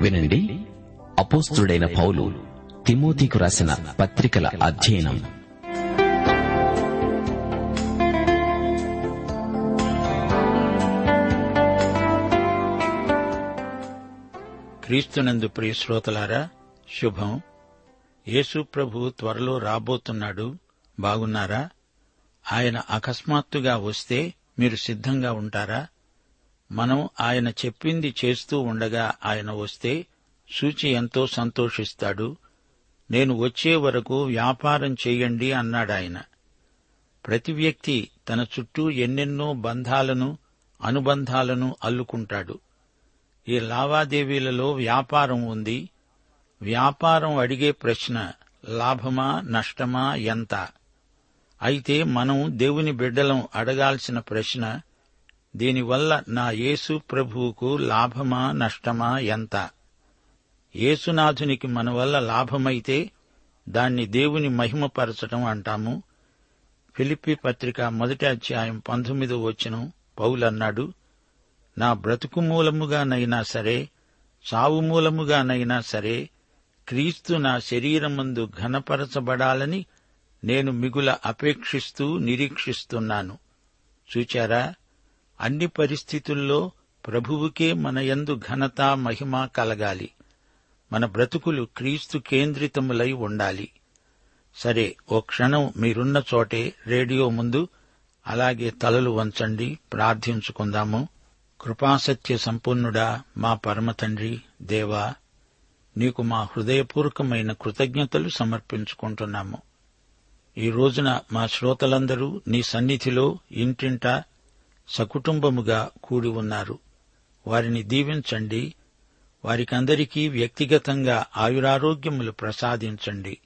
వినండి. అపోస్తుడైన పౌలు తిమోతికు రాసిన పత్రికల అధ్యయనం. క్రీస్తునందు ప్రియ శ్రోతలారా శుభం. యేసు ప్రభు త్వరలో రాబోతున్నాడు. బాగున్నారా? ఆయన అకస్మాత్తుగా వస్తే మీరు సిద్ధంగా ఉంటారా? మనం ఆయన చెప్పింది చేస్తూ ఉండగా ఆయన వస్తే సూచి ఎంతో సంతోషిస్తాడు. నేను వచ్చే వరకు వ్యాపారం చేయండి అన్నాడాయన ప్రతి వ్యక్తి తన చుట్టూ ఎన్నెన్నో బంధాలను అనుబంధాలను అల్లుకుంటాడు. ఈ లావాదేవీలలో వ్యాపారం ఉంది. వ్యాపారం అడిగే ప్రశ్న లాభమా నష్టమా ఎంత? అయితే మనం దేవుని బిడ్డలం అడగాల్సిన ప్రశ్న దీనివల్ల నా యేసు ప్రభువుకు లాభమా నష్టమా ఎంత? యేసునాథునికి మన వల్ల లాభమైతే దాన్ని దేవుని మహిమపరచటం అంటాము. ఫిలిప్పి పత్రిక మొదటి అధ్యాయం పంతొమ్మిదో వచ్చిన పౌలన్నాడు నా బ్రతుకు మూలముగానైనా సరే సావు మూలముగానైనా సరే క్రీస్తు నా శరీరమందు ఘనపరచబడాలని నేను మిగుల అపేక్షిస్తూ నిరీక్షిస్తున్నాను. చూచారా? అన్ని పరిస్థితుల్లో ప్రభువుకే మన యందు ఘనత మహిమ కలగాలి. మన బ్రతుకులు క్రీస్తు కేంద్రితములై ఉండాలి. సరే ఓ క్షణం మీరున్న చోటే రేడియో ముందు అలాగే తలలు వంచండి ప్రార్థించుకుందాము. కృపాసత్య సంపూర్ణుడా మా పరమతండ్రి దేవా నీకు మా హృదయపూర్వకమైన కృతజ్ఞతలు సమర్పించుకుంటున్నాము. ఈ రోజున మా శ్రోతలందరూ నీ సన్నిధిలో ఇంటింటా సకుటుంబముగా కూడి ఉన్నారు. వారిని దీవించండి. వారికందరికీ వ్యక్తిగతంగా ఆయురారోగ్యములు ప్రసాదించండి.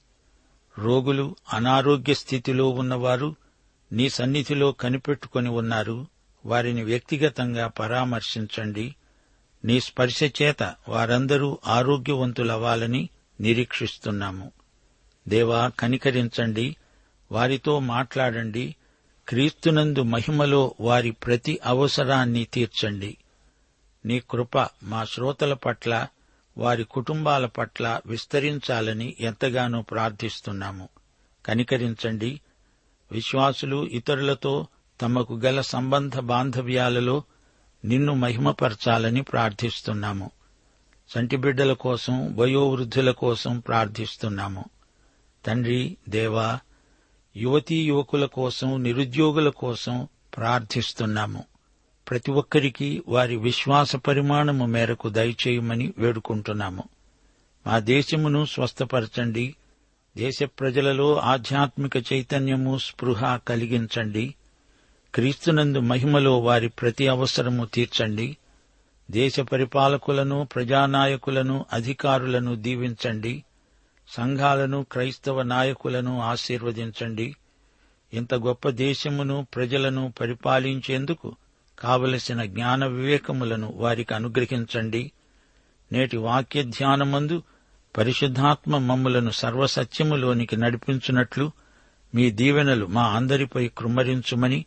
రోగులు అనారోగ్య స్థితిలో ఉన్నవారు నీ సన్నిధిలో కనిపెట్టుకుని ఉన్నారు. వారిని వ్యక్తిగతంగా పరామర్శించండి. నీ స్పర్శ చేత వారందరూ ఆరోగ్యవంతులవ్వాలని నిరీక్షిస్తున్నాము. దేవా కనికరించండి. వారితో మాట్లాడండి. క్రీస్తునందు మహిమలో వారి ప్రతి అవసరాన్ని తీర్చండి. నీ కృప మా శ్రోతల పట్ల వారి కుటుంబాల పట్ల విస్తరించాలని ఎంతగానో ప్రార్థిస్తున్నాము. కనికరించండి. విశ్వాసులు ఇతరులతో తమకు గల సంబంధ బాంధవ్యాలలో నిన్ను మహిమపరచాలని ప్రార్థిస్తున్నాము. సంటిబిడ్డల కోసం వయోవృద్ధుల కోసం ప్రార్థిస్తున్నాము. తండ్రి దేవా యువతీ యువకుల కోసం నిరుద్యోగుల కోసం ప్రార్థిస్తున్నాము. ప్రతి ఒక్కరికి వారి విశ్వాస పరిమాణము మేరకు దయచేయమని వేడుకుంటున్నాము. మా దేశమును స్వస్థపరచండి. దేశ ప్రజలలో ఆధ్యాత్మిక చైతన్యము స్పృహ కలిగించండి. క్రీస్తునందు మహిమలో వారి ప్రతి అవసరము తీర్చండి. దేశ పరిపాలకులను ప్రజానాయకులను అధికారులను దీవించండి. సంఘాలను క్రైస్తవ నాయకులను ఆశీర్వదించండి. ఇంత గొప్ప దేశమును ప్రజలను పరిపాలించేందుకు కావలసిన జ్ఞాన వివేకములను వారికి అనుగ్రహించండి. నేటి వాక్య ధ్యానమందు పరిశుద్ధాత్మ మమ్ములను సర్వసత్యములోనికి నడిపించున్నట్లు మీ దీవెనలు మా అందరిపై కృమ్మరించుమని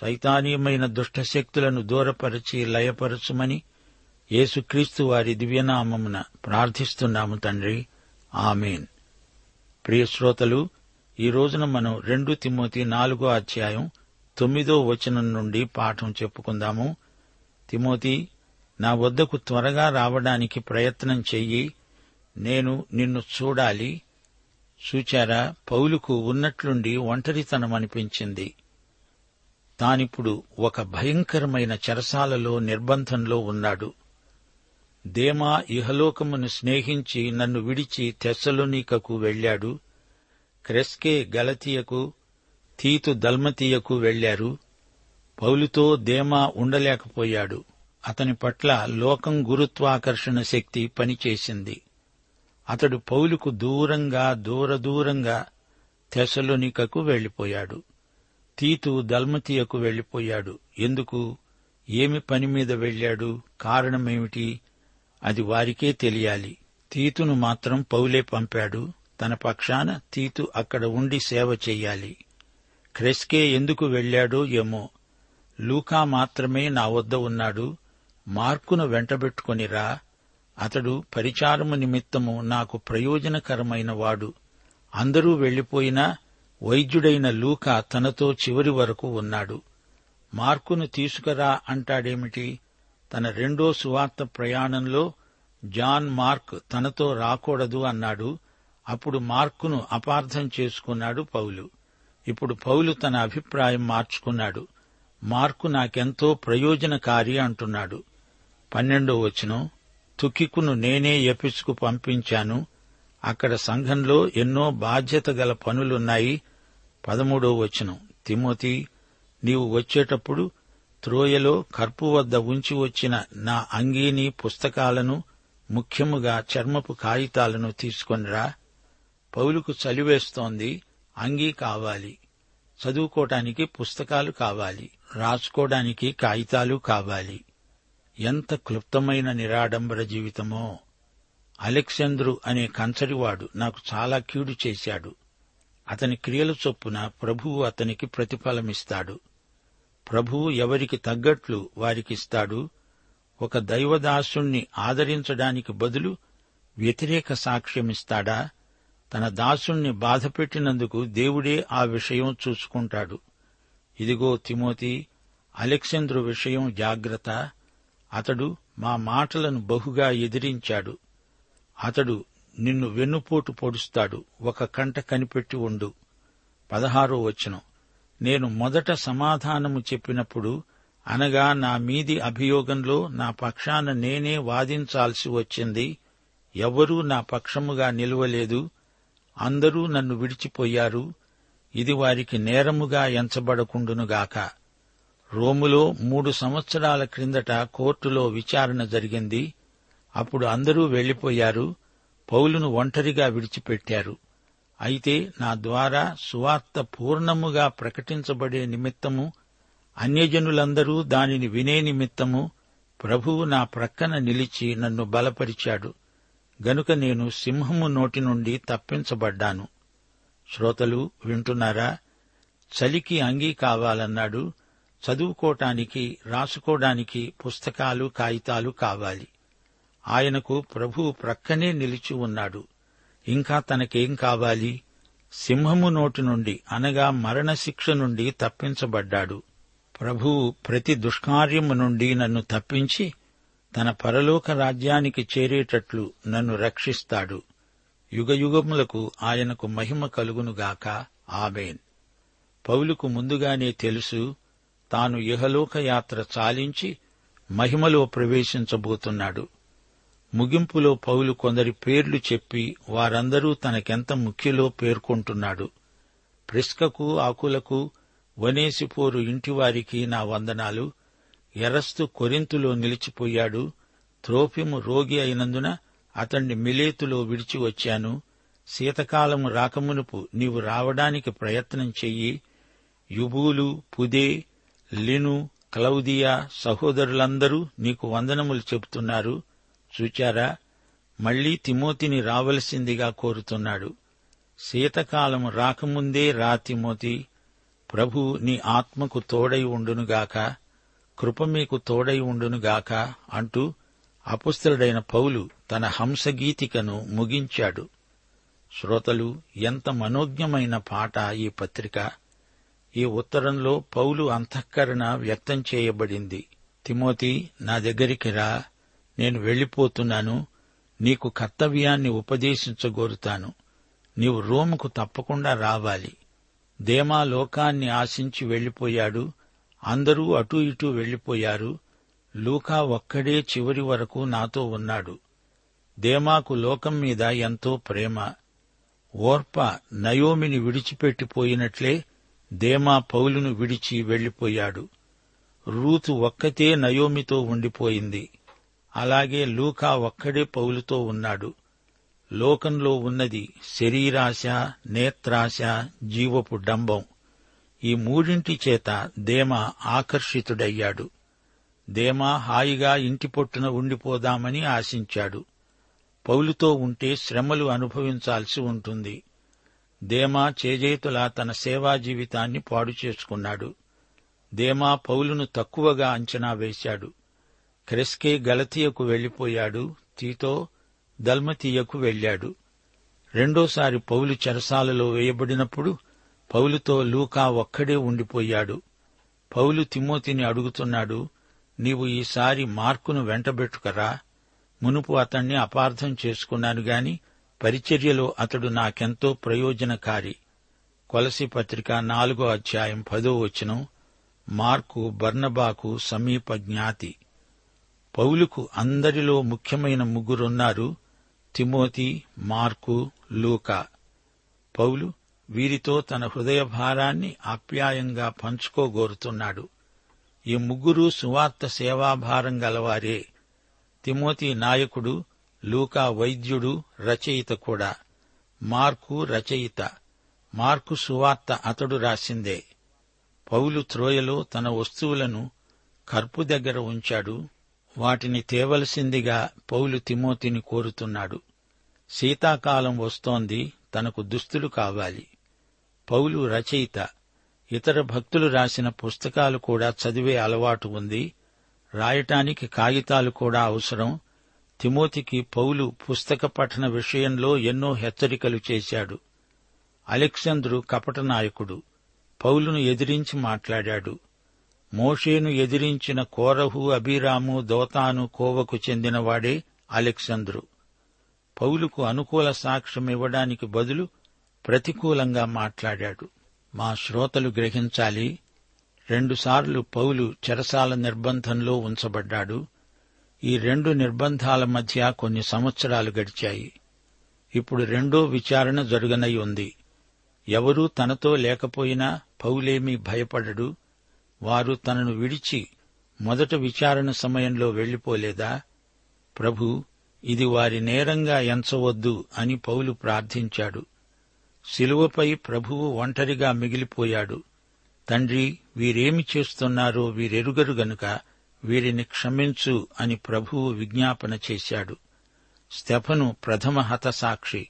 సైతానీయమైన దుష్టశక్తులను దూరపరచి లయపరచుమని యేసుక్రీస్తు వారి దివ్యనామమున ప్రార్థిస్తున్నాము తండ్రి. ఆమెన్. ప్రియ శ్రోతలు ఈ రోజున మనం రెండు తిమోతి నాలుగో అధ్యాయం తొమ్మిదో వచనం నుండి పాఠం చెప్పుకుందాము. తిమోతి నా వద్దకు త్వరగా రావడానికి ప్రయత్నం చెయ్యి. నేను నిన్ను చూడాలి. చూచారా పౌలుకు ఉన్నట్లుండి ఒంటరితనం అనిపించింది. తానిప్పుడు ఒక భయంకరమైన చెరసాలలో నిర్బంధంలో ఉన్నాడు. దేమా ఇహలోకమును స్నేహించి నన్ను విడిచి తెస్సలోనికకు వెళ్ళాడు క్రెస్కే గలతీయకు తీతు దల్మతీయకు వెళ్ళారు పౌలుతో దేమా ఉండలేకపోయాడు. అతని పట్ల లోకం గురుత్వాకర్షణ శక్తి పనిచేసింది. అతడు పౌలుకు దూరంగా దూరదూరంగా తెసలోనికకు వెళ్ళిపోయాడు తీతు దల్మతీయకు వెళ్ళిపోయాడు ఎందుకు? ఏమి పని మీద వెళ్ళాడు కారణమేమిటి? అది వారికే తెలియాలి. తీతును మాత్రం పౌలే పంపాడు. తన పక్షాన తీతు అక్కడ ఉండి సేవ చెయ్యాలి క్రెస్కే ఎందుకు వెళ్ళాడో ఏమో. లూకా మాత్రమే నా వద్ద ఉన్నాడు. మార్కును వెంటబెట్టుకొనిరా అతడు పరిచారము నిమిత్తము నాకు ప్రయోజనకరమైన వాడు. అందరూ వెళ్ళిపోయినా వైద్యుడైన లూకా తనతో చివరి వరకు ఉన్నాడు. మార్కును తీసుకురా అంటాడేమిటి? తన రెండో సువార్త ప్రయాణంలో జాన్ మార్క్ తనతో రాకూడదు అన్నాడు. అప్పుడు మార్కును అపార్థం చేసుకున్నాడు పౌలు. ఇప్పుడు పౌలు తన అభిప్రాయం మార్చుకున్నాడు. మార్కు నాకెంతో ప్రయోజనకారి అంటున్నాడు. పన్నెండో వచనం తుకికును నేనే ఎపిసుకు పంపించాను. అక్కడ సంఘంలో ఎన్నో బాధ్యత గల పనులున్నాయి. పదమూడో వచనం తిమోతి నీవు వచ్చేటప్పుడు త్రోయలో కర్పు వద్ద ఉంచి వచ్చిన నా అంగీని పుస్తకాలను ముఖ్యముగా చర్మపు కాగితాలను తీసుకొనిరా. పౌలుకు చలివేస్తోంది అంగీ కావాలి. చదువుకోవటానికి పుస్తకాలు కావాలి. రాసుకోవడానికి కాగితాలు కావాలి. ఎంత క్లుప్తమైన నిరాడంబర జీవితమో. అలెక్సాంద్రు అనే కంచరివాడు నాకు చాలా కీడు చేశాడు. అతని క్రియల చొప్పున ప్రభువు అతనికి ప్రతిఫలమిస్తాడు. ప్రభువు ఎవరికి తగ్గట్లు వారికిస్తాడు ఒక దైవదాసుణ్ణి ఆదరించడానికి బదులు వ్యతిరేక సాక్ష్యమిస్తాడా? తన దాసుణ్ణి బాధపెట్టినందుకు దేవుడే ఆ విషయం చూసుకుంటాడు. ఇదిగో తిమోతి అలెక్సేంద్రు విషయం జాగ్రత్త. అతడు మా మాటలను బహుగా ఎదిరించాడు. అతడు నిన్ను వెన్నుపోటు పొడుస్తాడు. ఒక కంట కనిపెట్టి ఉండు. పదహారో వచనం. నేను మొదట సమాధానము చెప్పినప్పుడు అనగా నా మీది అభియోగంలో నా పక్షాన నేనే వాదించాల్సి వచ్చింది ఎవరూ నా పక్షముగా నిలవలేదు అందరూ నన్ను విడిచిపోయారు ఇది వారికి నేరముగా ఎంచబడకుండునుగాక. రోములో మూడు సంవత్సరాల క్రిందట కోర్టులో విచారణ జరిగింది అప్పుడు అందరూ వెళ్ళిపోయారు పౌలును ఒంటరిగా విడిచిపెట్టారు. అయితే నా ద్వారా సువార్త పూర్ణముగా ప్రకటించబడే నిమిత్తము అన్యజనులందరూ దానిని వినే నిమిత్తము ప్రభువు నా ప్రక్కన నిలిచి నన్ను బలపరిచాడు. గనుక నేను సింహము నోటి నుండి తప్పించబడ్డాను. శ్రోతలు వింటున్నారా? చలికి అంగీ కావాలన్నాడు చదువుకోటానికి రాసుకోవడానికి పుస్తకాలు కాగితాలు కావాలి. ఆయనకు ప్రభువు ప్రక్కనే నిలిచి ఉన్నాడు. ఇంకా తనకేం కావాలి? సింహము నోటి నుండి అనగా మరణశిక్ష నుండి తప్పించబడ్డాడు. ప్రభువు ప్రతి దుష్కార్యము నుండి నన్ను తప్పించి తన పరలోక రాజ్యానికి చేరేటట్లు నన్ను రక్షిస్తాడు. యుగయుగములకు ఆయనకు మహిమ కలుగునుగాక ఆమెన్. పౌలుకు ముందుగానే తెలుసు తాను ఇహలోక యాత్ర చాలించి మహిమలో ప్రవేశించబోతున్నాడు. ముగింపులో పౌలు కొందరి పేర్లు చెప్పి వారందరూ తనకెంత ముఖ్యలో పేర్కొంటున్నాడు. ప్రిస్కకు ఆకులకు వనేసిపోరు ఇంటివారికి నా వందనాలు. ఎరస్తు కొరింతులో నిలిచిపోయాడు. త్రోఫిము రోగి అయినందున అతణ్ణి మిలేతులో విడిచి వచ్చాను. శీతకాలము రాకమునుపు నీవు రావడానికి ప్రయత్నం చెయ్యి. యుబూలు పుదే లిను క్లౌదియా సహోదరులందరూ నీకు వందనములు చెబుతున్నారు. చూచారా? మళ్ళీ తిమోతిని రావలసిందిగా కోరుతున్నాడు. శీతకాలము రాకముందే రా తిమోతి ప్రభు నీ ఆత్మకు తోడై ఉండునుగాక కృప మీకు తోడై ఉండునుగాక అంటూ అపుస్తలుడైన పౌలు తన హంసగీతికను ముగించాడు. శ్రోతలు ఎంత మనోజ్ఞమైన పాట ఈ పత్రిక. ఈ ఉత్తరంలో పౌలు అంతఃకరణ వ్యక్తం చేయబడింది. తిమోతి నా దగ్గరికి రా. నేను వెళ్ళిపోతున్నాను నీకు కర్తవ్యాన్ని ఉపదేశించగోరుతాను. నీవు రోముకు తప్పకుండా రావాలి. దేమా లోకాన్ని ఆశించి వెళ్ళిపోయాడు అందరూ అటూ ఇటూ వెళ్ళిపోయారు లూకా ఒక్కడే చివరి వరకు నాతో ఉన్నాడు. దేమాకు లోకం మీద ఎంతో ప్రేమ. ఓర్ప నయోమిని విడిచిపెట్టిపోయినట్లే దేమా పౌలును విడిచి వెళ్ళిపోయాడు రూతు ఒక్కతే నయోమితో ఉండిపోయింది. అలాగే లూకా ఒక్కడే పౌలుతో ఉన్నాడు. లోకంలో ఉన్నది శరీరాశ నేత్రాశ జీవపు డంబం. ఈ మూడింటి చేత దేమ ఆకర్షితుడయ్యాడు. దేమ హాయిగా ఇంటి పొట్టున ఉండిపోదామని ఆశించాడు. పౌలుతో ఉంటే శ్రమలు అనుభవించాల్సి ఉంటుంది. దేమా చేజేతులా తన సేవా జీవితాన్ని పాడు చేసుకున్నాడు. దేమా పౌలును తక్కువగా అంచనా వేశాడు. క్రెస్కే గలతీయకు వెళ్ళిపోయాడు తీతో దల్మతీయకు వెళ్ళాడు రెండోసారి పౌలు చెరసాలలో వేయబడినప్పుడు పౌలుతో లూకా ఒక్కడే ఉండిపోయాడు. పౌలు తిమోతిని అడుగుతున్నాడు నీవు ఈసారి మార్కును వెంటబెట్టుకరా. మునుపు అతణ్ణి అపార్థం చేసుకున్నాను గాని పరిచర్యలో అతడు నాకెంతో ప్రయోజనకారి. కొలసి పత్రిక నాలుగో అధ్యాయం పదో వచనం మార్కు బర్నబాకు సమీప జ్ఞాతి. పౌలుకు అందరిలో ముఖ్యమైన ముగ్గురున్నారు తిమోతి మార్కు లూకా. పౌలు వీరితో తన హృదయ భారాన్ని ఆప్యాయంగా పంచుకోగోరుతున్నాడు. ఈ ముగ్గురు సువార్త సేవాభారం గలవారే. తిమోతి నాయకుడు లూకా వైద్యుడు రచయిత కూడా. మార్కు రచయిత. మార్కు సువార్త అతడు రాసిందే. పౌలు త్రోయలో తన వస్తువులను కర్పు దగ్గర ఉంచాడు. వాటిని తేవలసిందిగా పౌలు తిమోతిని కోరుతున్నాడు. శీతాకాలం వస్తోంది తనకు దుస్తులు కావాలి. పౌలు రచయిత ఇతర భక్తులు రాసిన పుస్తకాలు కూడా చదివే అలవాటు ఉంది. రాయటానికి కాగితాలు కూడా అవసరం. తిమోతికి పౌలు పుస్తక పఠన విషయంలో ఎన్నో హెచ్చరికలు చేశాడు. అలెక్సంద్రు కపట నాయకుడు పౌలును ఎదిరించి మాట్లాడాడు. మోషేను ఎదిరించిన కోరహు అభిరాము దోతాను కోవకు చెందినవాడే అలెక్సంద్రు. పౌలుకు అనుకూల సాక్ష్యం ఇవ్వడానికి బదులు ప్రతికూలంగా మాట్లాడాడు. మా శ్రోతలు గ్రహించాలి రెండుసార్లు పౌలు చెరసాల నిర్బంధంలో ఉంచబడ్డాడు. ఈ రెండు నిర్బంధాల మధ్య కొన్ని సంవత్సరాలు గడిచాయి. ఇప్పుడు రెండో విచారణ జరుగనై ఉంది. ఎవరూ తనతో లేకపోయినా పౌలేమీ భయపడడు. వారు తనను విడిచి మొదట విచారణ సమయంలో వెళ్ళిపోలేదా ప్రభు ఇది వారి నేరంగా ఎంచవద్దు అని పౌలు ప్రార్థించాడు. శిలువపై ప్రభువు ఒంటరిగా మిగిలిపోయాడు. తండ్రి వీరేమి చేస్తున్నారో వీరెరుగరు గనుక వీరిని క్షమించు అని ప్రభువు విజ్ఞాపన చేశాడు. స్టెఫను ప్రథమ హతసాక్షి.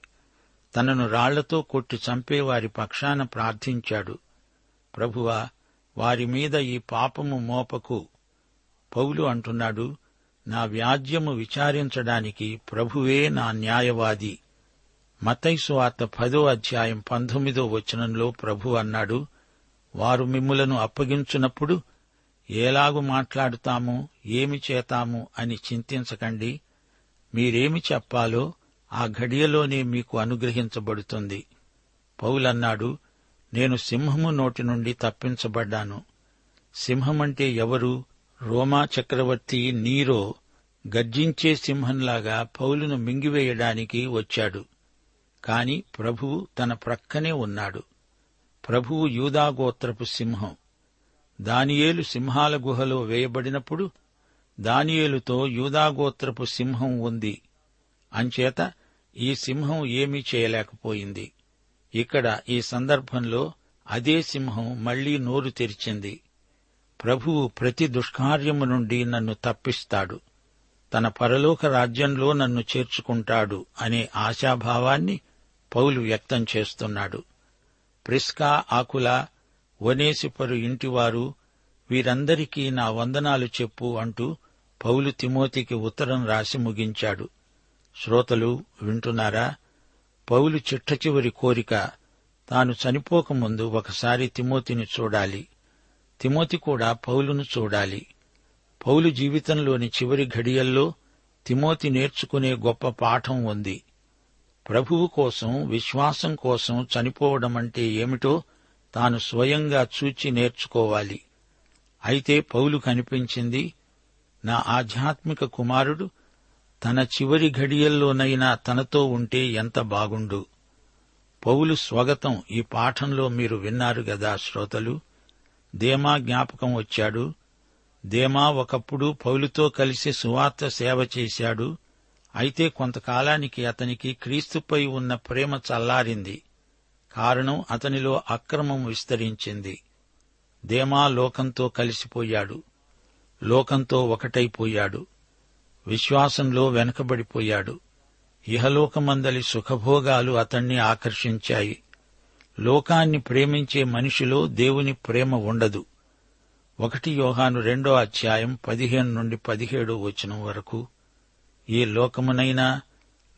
తనను రాళ్ళతో కొట్టి చంపేవారి పక్షాన ప్రార్థించాడు. ప్రభువా వారి మీద ఈ పాపము మోపకు పౌలు అంటున్నాడు నా వ్యాజ్యము విచారించడానికి ప్రభువే నా న్యాయవాది. మతైసు వార్త పదో అధ్యాయం పంతొమ్మిదో వచనంలో ప్రభు అన్నాడు వారు మిమ్ములను అప్పగించున్నప్పుడు ఏలాగు మాట్లాడుతాము ఏమి చేతాము అని చింతించకండి. మీరేమి చెప్పాలో ఆ ఘడియలోనే మీకు అనుగ్రహించబడుతుంది. పౌలన్నాడు నేను సింహము నోటి నుండి తప్పించబడ్డాను. సింహమంటే ఎవరు? రోమా చక్రవర్తి నీరో గర్జించే సింహంలాగా పౌలును మింగివేయడానికి వచ్చాడు. కాని ప్రభువు తన ప్రక్కనే ఉన్నాడు. ప్రభువు యూదాగోత్రపు సింహం. దానియేలు సింహాల గుహలో వేయబడినప్పుడు దానియేలుతో యూదాగోత్రపు సింహం ఉంది. అంచేత ఈ సింహం ఏమీ చేయలేకపోయింది. ఇక్కడ ఈ సందర్భంలో అదే సింహం మళ్ళీ నోరు తెరిచింది. ప్రభువు ప్రతి దుష్కార్యము నుండి నన్ను తప్పిస్తాడు. తన పరలోక రాజ్యంలో నన్ను చేర్చుకుంటాడు అనే ఆశాభావాన్ని పౌలు వ్యక్తం చేస్తున్నాడు. ప్రిస్కా ఆకుల వనేసిపరు ఇంటివారు వీరందరికీ నా వందనాలు చెప్పు అంటూ పౌలు తిమోతికి ఉత్తరం రాసి ముగించాడు. శ్రోతలు వింటున్నారా? పౌలు చిట్ట చివరి కోరిక తాను చనిపోకముందు ఒకసారి తిమోతిని చూడాలి. తిమోతి కూడా పౌలును చూడాలి. పౌలు జీవితంలోని చివరి ఘడియల్లో తిమోతి నేర్చుకునే గొప్ప పాఠం ఉంది. ప్రభువు కోసం విశ్వాసం కోసం చనిపోవడం అంటే ఏమిటో తాను స్వయంగా చూచి నేర్చుకోవాలి. అయితే పౌలు కనిపించింది నా ఆధ్యాత్మిక కుమారుడు తన చివరి ఘడియల్లోనైనా తనతో ఉంటే ఎంత బాగుండు. పౌలు స్వాగతం ఈ పాఠంలో మీరు విన్నారు గదా శ్రోతలు. దేమా జ్ఞాపకం వచ్చాడు. దేమా ఒకప్పుడు పౌలుతో కలిసి సువార్త సేవ చేశాడు. అయితే కొంతకాలానికి అతనికి క్రీస్తుపై ఉన్న ప్రేమ చల్లారింది. కారణం అతనిలో అక్రమం విస్తరించింది. దేమా లోకంతో కలిసిపోయాడు. లోకంతో ఒకటైపోయాడు. విశ్వాసంలో వెనకబడిపోయాడు. ఇహలోకమందలి సుఖభోగాలు అతణ్ణి ఆకర్షించాయి. లోకాన్ని ప్రేమించే మనిషిలో దేవుని ప్రేమ ఉండదు. ఒకటి యోహాను రెండో అధ్యాయం పదిహేను నుండి పదిహేడో వచనం వరకు ఏ లోకమునైనా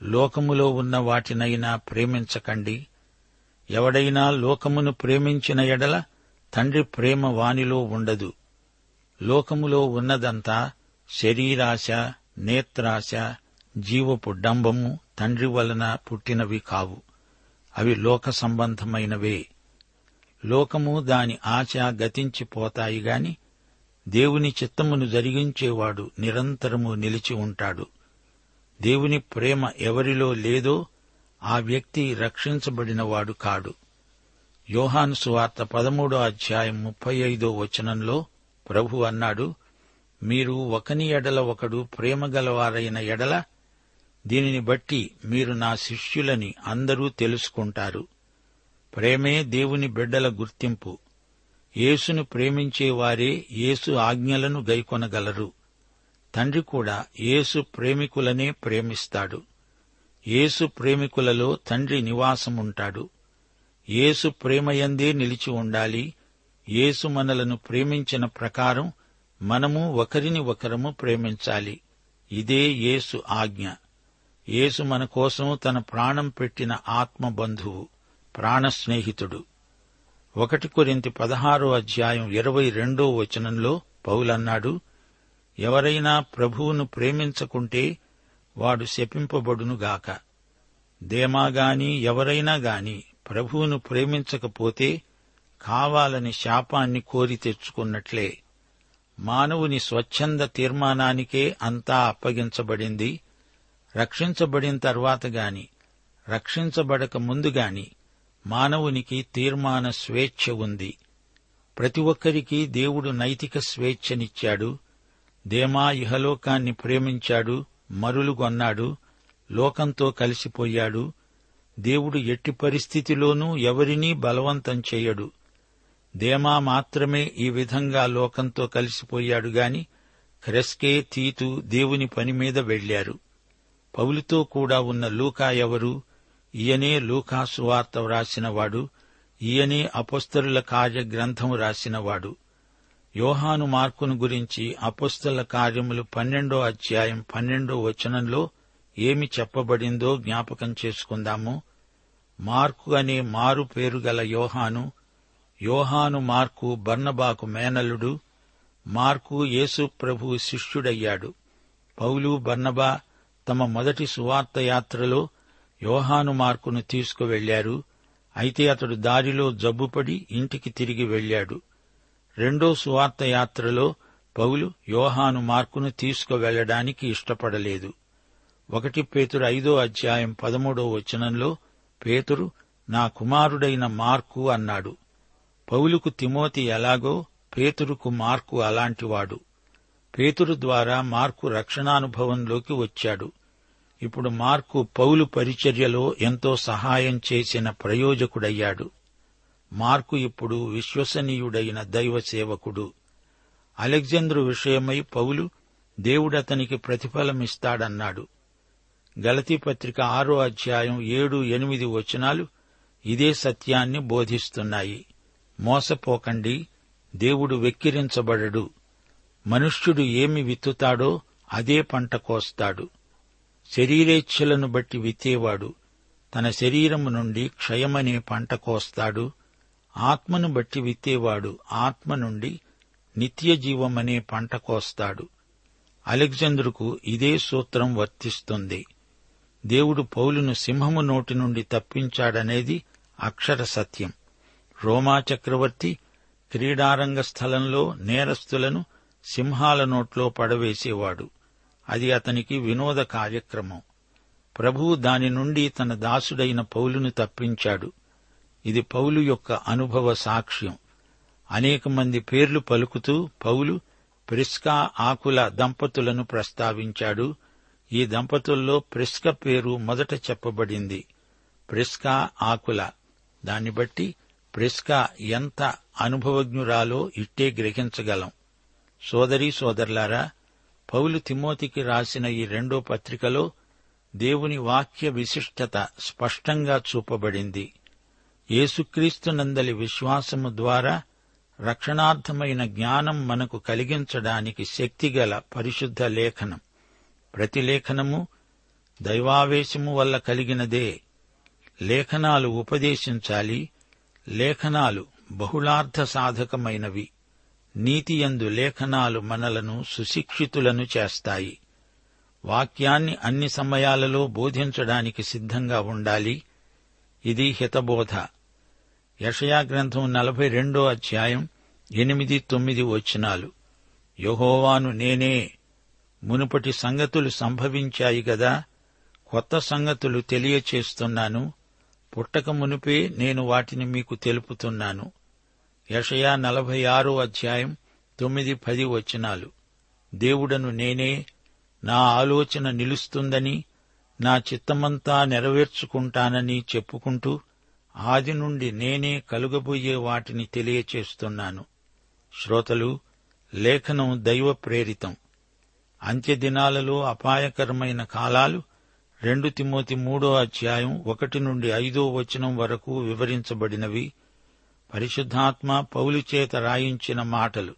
లోకములో ఉన్న వాటినైనా ప్రేమించకండి. ఎవడైనా లోకమును ప్రేమించిన ఎడల తండ్రి ప్రేమ వానిలో ఉండదు. లోకములో ఉన్నదంతా శరీరాశ నేత్రాశ జీవపు డంబము తండ్రి వలన పుట్టినవి కావు. అవి లోక సంబంధమైనవే. లోకము దాని ఆశ గతించిపోతాయి గాని దేవుని చిత్తమును జరిగించేవాడు నిరంతరము నిలిచి ఉంటాడు. దేవుని ప్రేమ ఎవరిలో లేదో ఆ వ్యక్తి రక్షించబడినవాడు కాడు. యోహాను సువార్త పదమూడో అధ్యాయం ముప్పై ఐదో వచనంలో ప్రభు అన్నాడు మీరు ఒకని ఎడల ఒకడు ప్రేమగలవారైన ఎడల దీనిని బట్టి మీరు నా శిష్యులని అందరూ తెలుసుకుంటారు. ప్రేమే దేవుని బిడ్డల గుర్తింపు. యేసును ప్రేమించేవారే యేసు ఆజ్ఞలను గైకొనగలరు. తండ్రి కూడా యేసు ప్రేమికులనే ప్రేమిస్తాడు. యేసు ప్రేమికులలో తండ్రి నివాసముంటాడు. యేసు ప్రేమయందే నిలిచి ఉండాలి. యేసు మనలను ప్రేమించిన ప్రకారం మనము ఒకరిని ఒకరము ప్రేమించాలి. ఇదే యేసు ఆజ్ఞ. యేసు మన కోసం తన ప్రాణం పెట్టిన ఆత్మ బంధువు ప్రాణ స్నేహితుడు. ఒకటి కొరింత పదహారో అధ్యాయం ఇరవై రెండో వచనంలో పౌలన్నాడు ఎవరైనా ప్రభువును ప్రేమించకుంటే వాడు శపింపబడునుగాక దేమాగాని ఎవరైనా గాని ప్రభువును ప్రేమించకపోతే కావాలని శాపాన్ని కోరి తెచ్చుకున్నట్లే. మానవుని స్వచ్ఛంద తీర్మానానికే అంతా అప్పగించబడింది. రక్షించబడిన తర్వాత గాని రక్షించబడక ముందు గాని మానవునికి తీర్మాన స్వేచ్ఛ ఉంది. ప్రతి ఒక్కరికి దేవుడు నైతిక స్వేచ్ఛనిచ్చాడు. దేమా ఇహలోకాన్ని ప్రేమించాడు మరులుగొన్నాడు లోకంతో కలిసిపోయాడు. దేవుడు ఎట్టి పరిస్థితిలోనూ ఎవరినీ బలవంతం చేయడు. దేమా మాత్రమే ఈ విధంగా లోకంతో కలిసిపోయాడు గాని క్రెస్కే తీతు దేవుని పని మీద వెళ్ళారు పౌలుతో కూడా ఉన్న లూకా ఎవరు? ఈయనే లూకా సువార్త వ్రాసినవాడు. ఈయనే అపస్తరుల కార్య గ్రంథం రాసినవాడు యోహాను మార్కును గురించి అపస్తుల కార్యములు పన్నెండో అధ్యాయం పన్నెండో వచనంలో ఏమి చెప్పబడిందో జ్ఞాపకం చేసుకుందాము. మార్కు అనే మారు పేరు గల యోహాను యోహాను మార్కు బర్నబాకు మేనలుడు మార్కు యేసు ప్రభు శిష్యుడయ్యాడు. పౌలు బర్నబా తమ మొదటి సువార్త యాత్రలో యోహాను మార్కును తీసుకువెళ్ళారు అయితే అతడు దారిలో జబ్బుపడి ఇంటికి తిరిగి వెళ్ళాడు రెండో సువార్త యాత్రలో పౌలు యోహాను మార్కును తీసుకువెళ్ళడానికి ఇష్టపడలేదు. ఒకటి పేతురు ఐదో అధ్యాయం పదమూడో వచనంలో పేతురు నా కుమారుడైన మార్కు అన్నాడు. పౌలుకు తిమోతి ఎలాగో పేతురుకు మార్కు అలాంటివాడు. పేతురు ద్వారా మార్కు రక్షణానుభవంలోకి వచ్చాడు. ఇప్పుడు మార్కు పౌలు పరిచర్యలో ఎంతో సహాయం చేసిన ప్రయోజకుడయ్యాడు. మార్కు ఇప్పుడు విశ్వసనీయుడైన దైవ సేవకుడు. అలెగ్జాంద్రు విషయమై పౌలు దేవుడతనికి ప్రతిఫలమిస్తాడన్నాడు. గలతీ పత్రిక ఆరో అధ్యాయం ఏడు ఎనిమిది వచనాలు ఇదే సత్యాన్ని బోధిస్తున్నాయి. మోసపోకండి దేవుడు వెక్కిరించబడడు. మనుష్యుడు ఏమి విత్తుతాడో అదే పంట కోస్తాడు. శరీరేచ్ఛలను బట్టి విత్తేవాడు. తన శరీరము నుండి క్షయమనే పంట కోస్తాడు. ఆత్మను బట్టి విత్తేవాడు ఆత్మ నుండి నిత్యజీవమనే పంట కోస్తాడు. అలెగ్జాంద్రుకు ఇదే సూత్రం వర్తిస్తుంది. దేవుడు పౌలును సింహము నోటి నుండి తప్పించాడనేది అక్షర సత్యం. రోమా చక్రవర్తి క్రీడారంగ స్థలంలో నేరస్తులను సింహాల నోట్లో పడవేసేవాడు. అది అతనికి వినోద కార్యక్రమం. ప్రభువు దాని నుండి తన దాసుడైన పౌలును తప్పించాడు. ఇది పౌలు యొక్క అనుభవ సాక్ష్యం. అనేక మంది పేర్లు పలుకుతూ పౌలు ప్రిస్కా ఆకుల దంపతులను ప్రస్తావించాడు. ఈ దంపతుల్లో ప్రిస్క పేరు మొదట చెప్పబడింది. ప్రిస్కా ఆకుల. దాన్ని బట్టి ప్రిస్కా ఎంత అనుభవజ్ఞురాలో ఇట్టే గ్రహించగలం. సోదరీ సోదరులారా పౌలు తిమోతికి రాసిన ఈ రెండో పత్రికలో దేవుని వాక్య విశిష్టత స్పష్టంగా చూపబడింది. యేసుక్రీస్తునందలి విశ్వాసము ద్వారా రక్షణార్థమైన జ్ఞానం మనకు కలిగించడానికి శక్తిగల పరిశుద్ధ లేఖనం. ప్రతి లేఖనము దైవావేశము వల్ల కలిగినదే. లేఖనాలు ఉపదేశించాలి లేఖనాలు బహుళార్థ సాధకమైనవి నీతియందు లేఖనాలు మనలను సుశిక్షితులను చేస్తాయి. వాక్యాన్ని అన్ని సమయాలలో బోధించడానికి సిద్ధంగా ఉండాలి. ఇది హితబోధ. యషయా గ్రంథం నలభై రెండో అధ్యాయం ఎనిమిది తొమ్మిది వచనాలు. యహోవాను నేనే. మునుపటి సంగతులు సంభవించాయి గదా. కొత్త సంగతులు తెలియచేస్తున్నాను. పుట్టక మునుపే నేను వాటిని మీకు తెలుపుతున్నాను. యషయా నలభై ఆరో అధ్యాయం తొమ్మిది పది వచనాలు. దేవుడను నేనే నా ఆలోచన నిలుస్తుందని నా చిత్తమంతా నెరవేర్చుకుంటానని చెప్పుకుంటూ ఆది నుండి నేనే కలుగబోయే వాటిని తెలియచేస్తున్నాను. శ్రోతలు లేఖనం దైవ ప్రేరితం అంత్యదినాలలో అపాయకరమైన కాలాలు రెండు తిమోతి మూడో అధ్యాయం ఒకటి నుండి ఐదో వచనం వరకు వివరించబడినవి. పరిశుద్ధాత్మ పౌలిచేత రాయించిన మాటలు.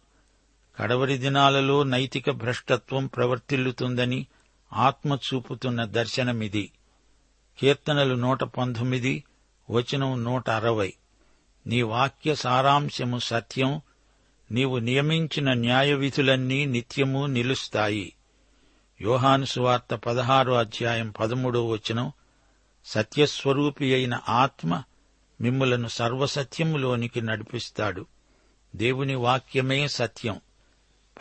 కడవరి దినాలలో నైతిక భ్రష్టత్వం ప్రవర్తిల్లుతుందని ఆత్మ చూపుతున్న దర్శనమిది. కీర్తనలు నూట పంతొమ్మిది వచనం నూట అరవై. నీ వాక్య సారాంశము సత్యం నీవు నియమించిన న్యాయవిధులన్నీ నిత్యము నిలుస్తాయి. యోహాను సువార్త పదహారో అధ్యాయం పదమూడో వచనం సత్యస్వరూపి అయిన ఆత్మ మిమ్ములను సర్వసత్యములోనికి నడిపిస్తాడు. దేవుని వాక్యమే సత్యం.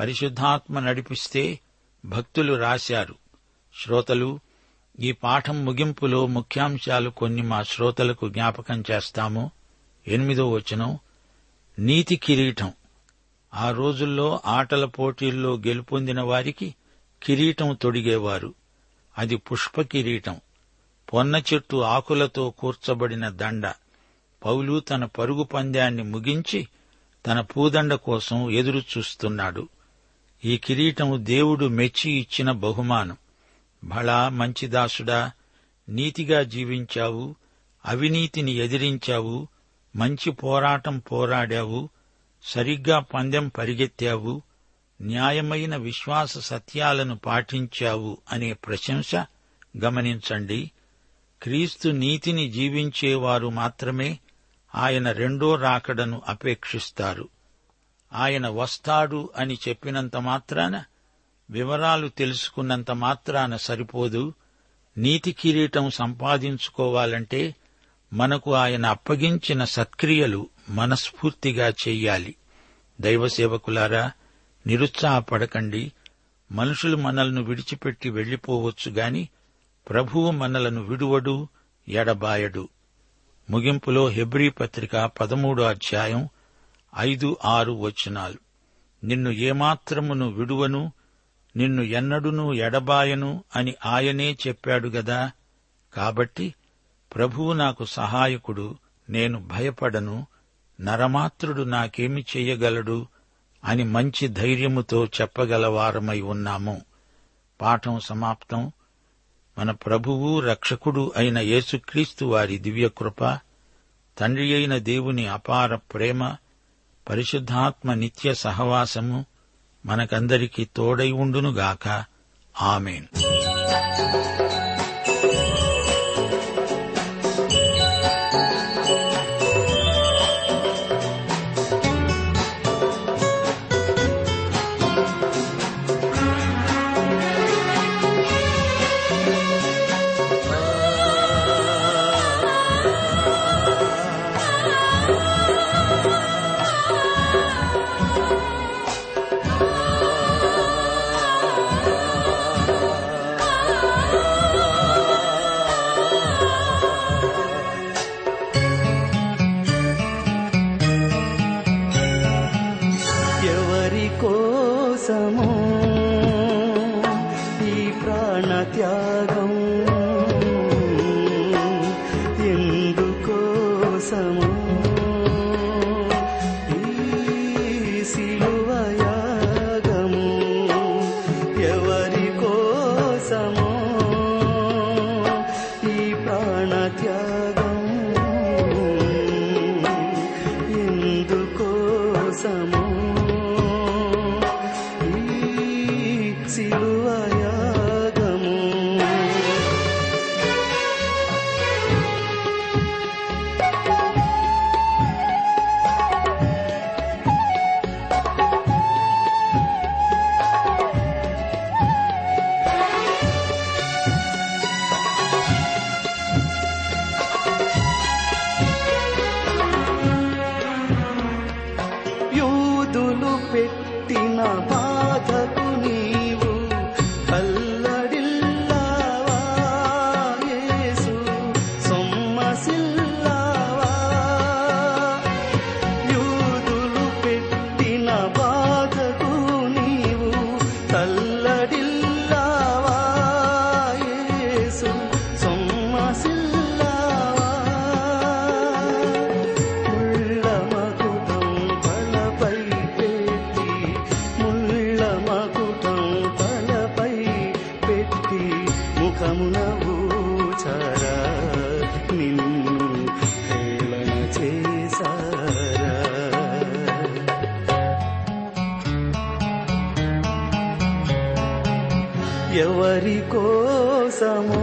పరిశుద్ధాత్మ నడిపిస్తే భక్తులు రాశారు. శ్రోతలు ఈ పాఠం ముగింపులో ముఖ్యాంశాలు కొన్ని మా శ్రోతలకు జ్ఞాపకం చేస్తాము. ఎనిమిదో వచనం నీతి కిరీటం. ఆ రోజుల్లో ఆటల పోటీల్లో గెలుపొందిన వారికి కిరీటం తొడిగేవారు. అది పుష్ప కిరీటం పొన్న చెట్టు ఆకులతో కూర్చబడిన దండ. పౌలు తన పరుగు పందాన్ని ముగించి తన పూదండ కోసం ఎదురు చూస్తున్నాడు. ఈ కిరీటం దేవుడు మెచ్చి ఇచ్చిన బహుమానం. భళా మంచి దాసుడా నీతిగా జీవించావు అవినీతిని ఎదిరించావు మంచి పోరాటం పోరాడావు సరిగ్గా పందెం పరిగెత్తావు న్యాయమైన విశ్వాస సత్యాలను పాటించావు అనే ప్రశంస గమనించండి. క్రీస్తు నీతిని జీవించేవారు మాత్రమే ఆయన రెండో రాకడను అపేక్షిస్తారు. ఆయన వస్తాడు అని చెప్పినంత మాత్రాన వివరాలు తెలుసుకున్నంత మాత్రాన సరిపోదు. నీతి కిరీటం సంపాదించుకోవాలంటే మనకు ఆయన అప్పగించిన సత్క్రియలు మనస్ఫూర్తిగా చెయ్యాలి దైవసేవకులారా నిరుత్సాహపడకండి. మనుషులు మనల్ని విడిచిపెట్టి వెళ్ళిపోవచ్చు గాని ప్రభువు మనలను విడువడు ఎడబాయడు. ముగింపులో హెబ్రీ పత్రిక పదమూడో అధ్యాయం ఐదు ఆరు వచనాలు. నిన్ను ఏమాత్రమును విడువను నిన్ను ఎన్నడునూ ఎడబాయను అని ఆయనే చెప్పాడు గదా. కాబట్టి ప్రభువు నాకు సహాయకుడు నేను భయపడను నరమాత్రుడు నాకేమి చెయ్యగలడు అని మంచి ధైర్యముతో చెప్పగలవారమై ఉన్నాము. పాఠం సమాప్తం. మన ప్రభువు రక్షకుడు అయిన యేసుక్రీస్తు వారి దివ్యకృప తండ్రి అయిన దేవుని అపార ప్రేమ పరిశుద్ధాత్మ నిత్య సహవాసము మనకందరికీ తోడై ఉండునుగాక. ఆమెన్. పెట్టిన ఎవరి కోసమో